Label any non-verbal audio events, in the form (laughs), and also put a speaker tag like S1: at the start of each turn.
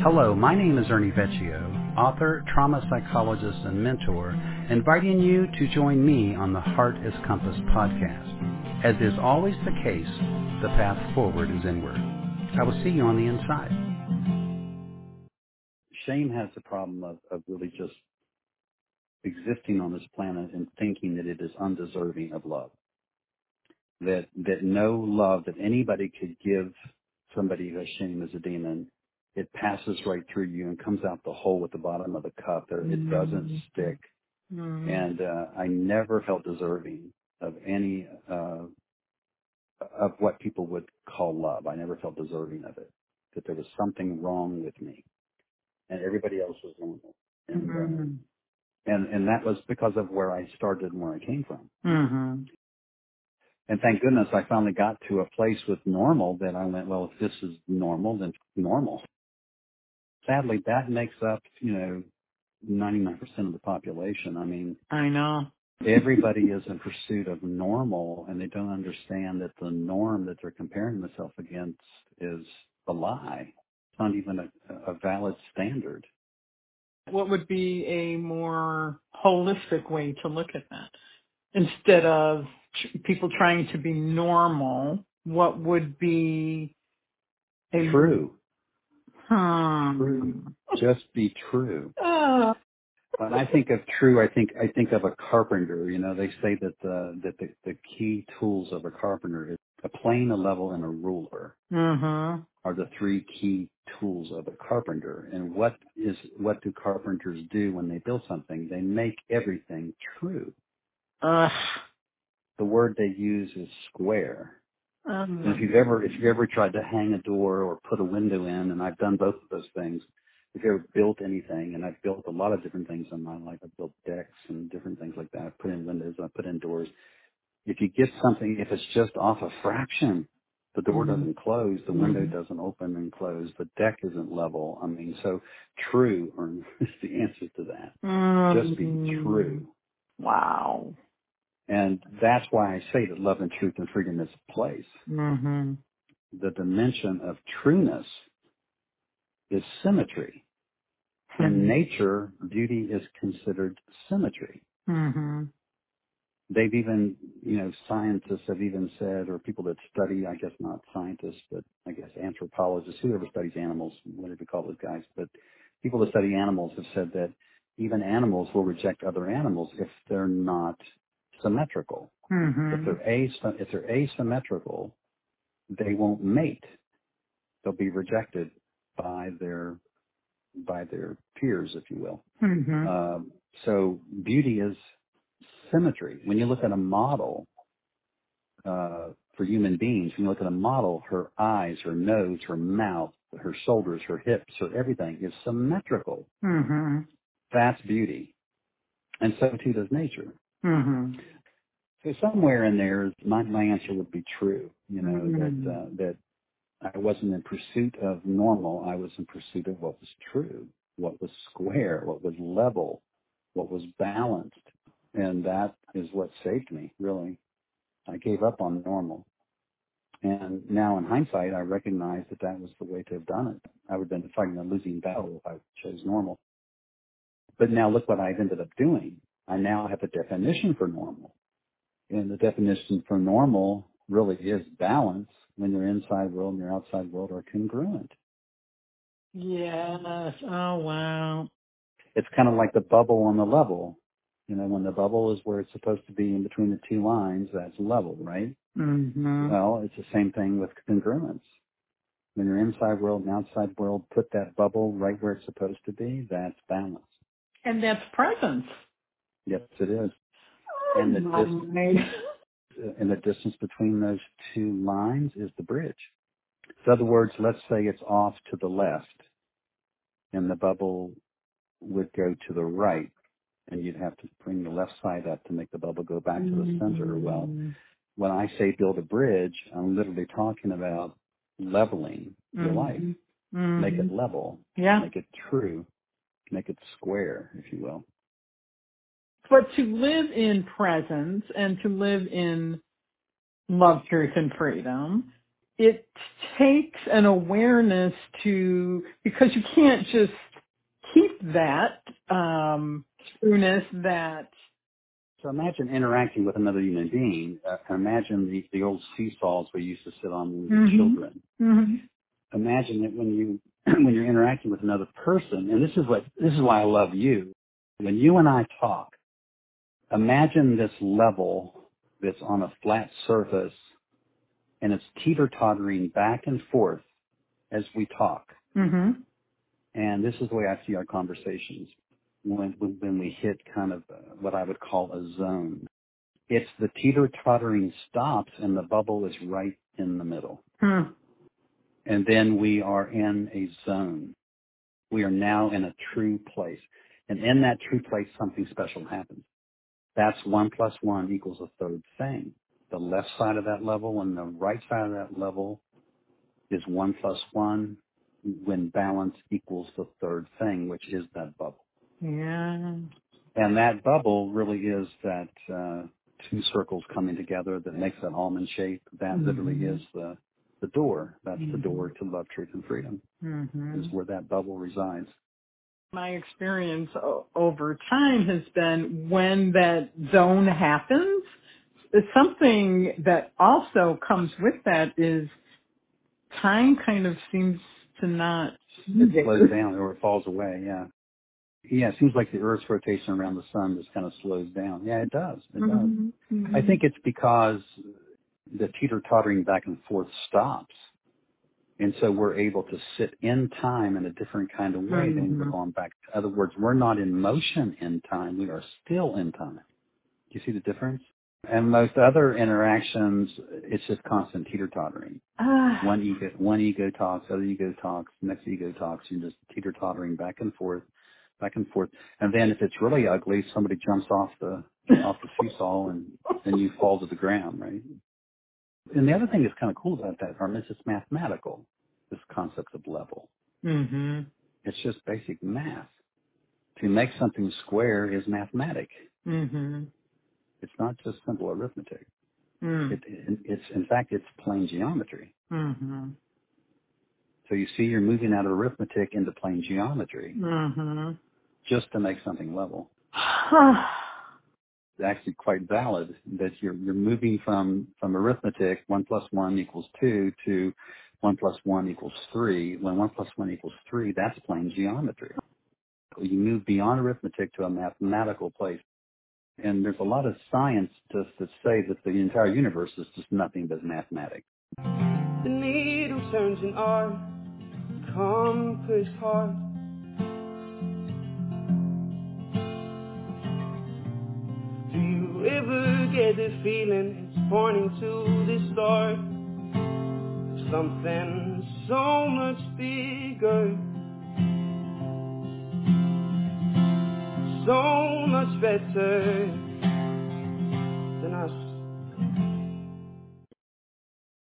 S1: Hello, my name is Ernie Vecchio, author, trauma psychologist, and mentor, inviting you to join me on the Heart is Compass podcast. As is always the case, the path forward is inward. I will see you on the inside. Shame has the problem of, of really just existing on this planet and thinking that it is undeserving of love. That that no love that anybody could give somebody who has shame as a demon it passes right through you and comes out the hole at the bottom of the cup. There, it doesn't
S2: Mm.
S1: stick.
S2: Mm.
S1: And uh, I never felt deserving of any uh, of what people would call love. I never felt deserving of it. That there was something wrong with me, and everybody else was normal. And uh,
S2: Mhm.
S1: and and that was because of where I started and where I came from.
S2: Mhm.
S1: And thank goodness I finally got to a place with normal that I went, well, if this is normal, then normal. Sadly, that makes up, you know, 99% of the population. I mean,
S2: I know.
S1: everybody is in pursuit of normal and they don't understand that the norm that they're comparing themselves against is a lie. It's not even a, a valid standard.
S2: What would be a more holistic way to look at that? Instead of tr- people trying to be normal, what would be a
S1: True. True. Just be true. (laughs)
S2: Ah.
S1: When I think of true, I think I think of a carpenter. You know, they say that the that the, the key tools of a carpenter is a plane, a level, and a ruler.
S2: mm-hmm.
S1: are the three key tools of a carpenter. And what is what do carpenters do when they build something? They make everything true.
S2: Ugh.
S1: The word they use is square. And if
S2: Um,
S1: you've ever if you've ever tried to hang a door or put a window in, and I've done both of those things, if you've ever built anything, and I've built a lot of different things in my life, I've built decks and different things like that. I've put in windows, I've put in doors. If you get something, if it's just off a fraction, the door
S2: Mhm.
S1: doesn't close, the window
S2: Mhm.
S1: doesn't open and close, the deck isn't level. I mean, so true (laughs) or is the answer to that. Just be
S2: Mm.
S1: true.
S2: Wow.
S1: And that's why I say that love and truth and freedom is a place.
S2: Mhm.
S1: The dimension of trueness is symmetry. In
S2: Mhm.
S1: nature, beauty is considered symmetry.
S2: Mhm.
S1: they've even, you know, scientists have even said, or people that study, I guess not scientists, but I guess anthropologists, whoever studies animals, whatever you call those guys, but people that study animals have said that even animals will reject other animals if they're not symmetrical. If
S2: Mhm.
S1: they're if they're asymmetrical, they won't mate. They'll be rejected by their by their peers, if you will.
S2: Mhm.
S1: Um, so beauty is symmetry. When you look at a model uh, for human beings, when you look at a model, her eyes, her nose, her mouth, her shoulders, her hips, her everything is symmetrical.
S2: Mhm.
S1: That's beauty, and so too does nature.
S2: Mhm.
S1: So somewhere in there, my, my answer would be true. You know
S2: Mhm.
S1: that uh, that I wasn't in pursuit of normal. I was in pursuit of what was true, what was square, what was level, what was balanced. And that is what saved me, really. I gave up on normal. And now in hindsight, I recognize that that was the way to have done it. I would have been fighting a losing battle if I chose normal. But now look what I've ended up doing. I now have a definition for normal. And the definition for normal really is balance when your inside world and your outside world are congruent.
S2: Yes. Oh wow.
S1: It's kind of like the bubble on the level. You know, when the bubble is where it's supposed to be in between the two lines, that's level, right?
S2: Mm-hmm.
S1: Well, it's the same thing with congruence. When your inside world and outside world put that bubble right where it's supposed to be, that's balance.
S2: And that's presence.
S1: Yes, it is. And the
S2: Oh,
S1: distance,
S2: my.
S1: and the distance between those two lines is the bridge. In other words, let's say it's off to the left and the bubble would go to the right and you'd have to bring the left side up to make the bubble go back to the center. Well,
S2: Mhm.
S1: when I say build a bridge, I'm literally talking about leveling your life.
S2: Mhm.
S1: Make it
S2: Mhm.
S1: level,
S2: Yeah.
S1: make it true, make it square, if you will.
S2: But to live in presence and to live in love, truth, and freedom, it takes an awareness to because you can't just keep that um, trueness that.
S1: So imagine interacting with another human being. Uh, imagine the, the old seesaws we used to sit on when we were
S2: Mhm.
S1: children.
S2: Mm-hmm.
S1: Imagine that when you (clears throat) when you're interacting with another person, and this is what this is why I love you. When you and I talk, imagine this level that's on a flat surface, and it's teeter tottering back and forth as we talk.
S2: Mm-hmm.
S1: And this is the way I see our conversations when, when, we hit kind of uh, what I would call a zone. It's the teeter tottering stops and the bubble is right in the middle.
S2: Hmm.
S1: And then we are in a zone. We are now in a true place. And in that true place, something special happens. That's one plus one equals a third thing. The left side of that level and the right side of that level is one plus one when balance equals the third thing, which is that bubble.
S2: Yeah.
S1: And that bubble really is that uh, two circles coming together that makes that almond shape. That literally
S2: Mhm.
S1: is the the door. That's the
S2: Mhm.
S1: door to love, truth, and freedom.
S2: Mm-hmm.
S1: Is where that bubble resides.
S2: My experience o- over time has been when that zone happens, something that also comes with that is time kind of seems to not
S1: It slows down or it falls away. Yeah. Yeah. It seems like the Earth's rotation around the sun just kind of slows down. Yeah, it does. It does.
S2: Mhm. Mhm.
S1: I think it's because the teeter tottering back and forth stops. And so we're able to sit in time in a different kind of way than we're
S2: Mhm.
S1: going back. In other words, we're not in motion in time. We are still in time. Do you see the difference? And most other interactions, it's just constant teeter tottering.
S2: Ah.
S1: One ego, one ego talks, other ego talks, next ego talks. You're just teeter tottering back and forth, back and forth. And then if it's really ugly, somebody jumps off the off the seesaw and then you fall to the ground, right? And the other thing that's kind of cool about that, Harm, is it's mathematical. This concept of level.
S2: Mhm.
S1: It's just basic math. To make something square is mathematic.
S2: Mhm.
S1: It's not just simple arithmetic.
S2: Mm.
S1: It, it, it's in fact it's plane geometry.
S2: Mhm.
S1: So you see, you're moving out of arithmetic into plane geometry
S2: Mhm.
S1: just to make something level. (sighs) It's actually quite valid that you're you're moving from from arithmetic one plus one equals two to one plus one equals three. When one plus one equals three, that's plane geometry. You move beyond arithmetic to a mathematical place. And there's a lot of science to, to say that the entire universe is just nothing but mathematics.
S3: The needle turns an art, compass heart. Do you ever get the feeling it's pointing to the start? Something so much bigger, so much better.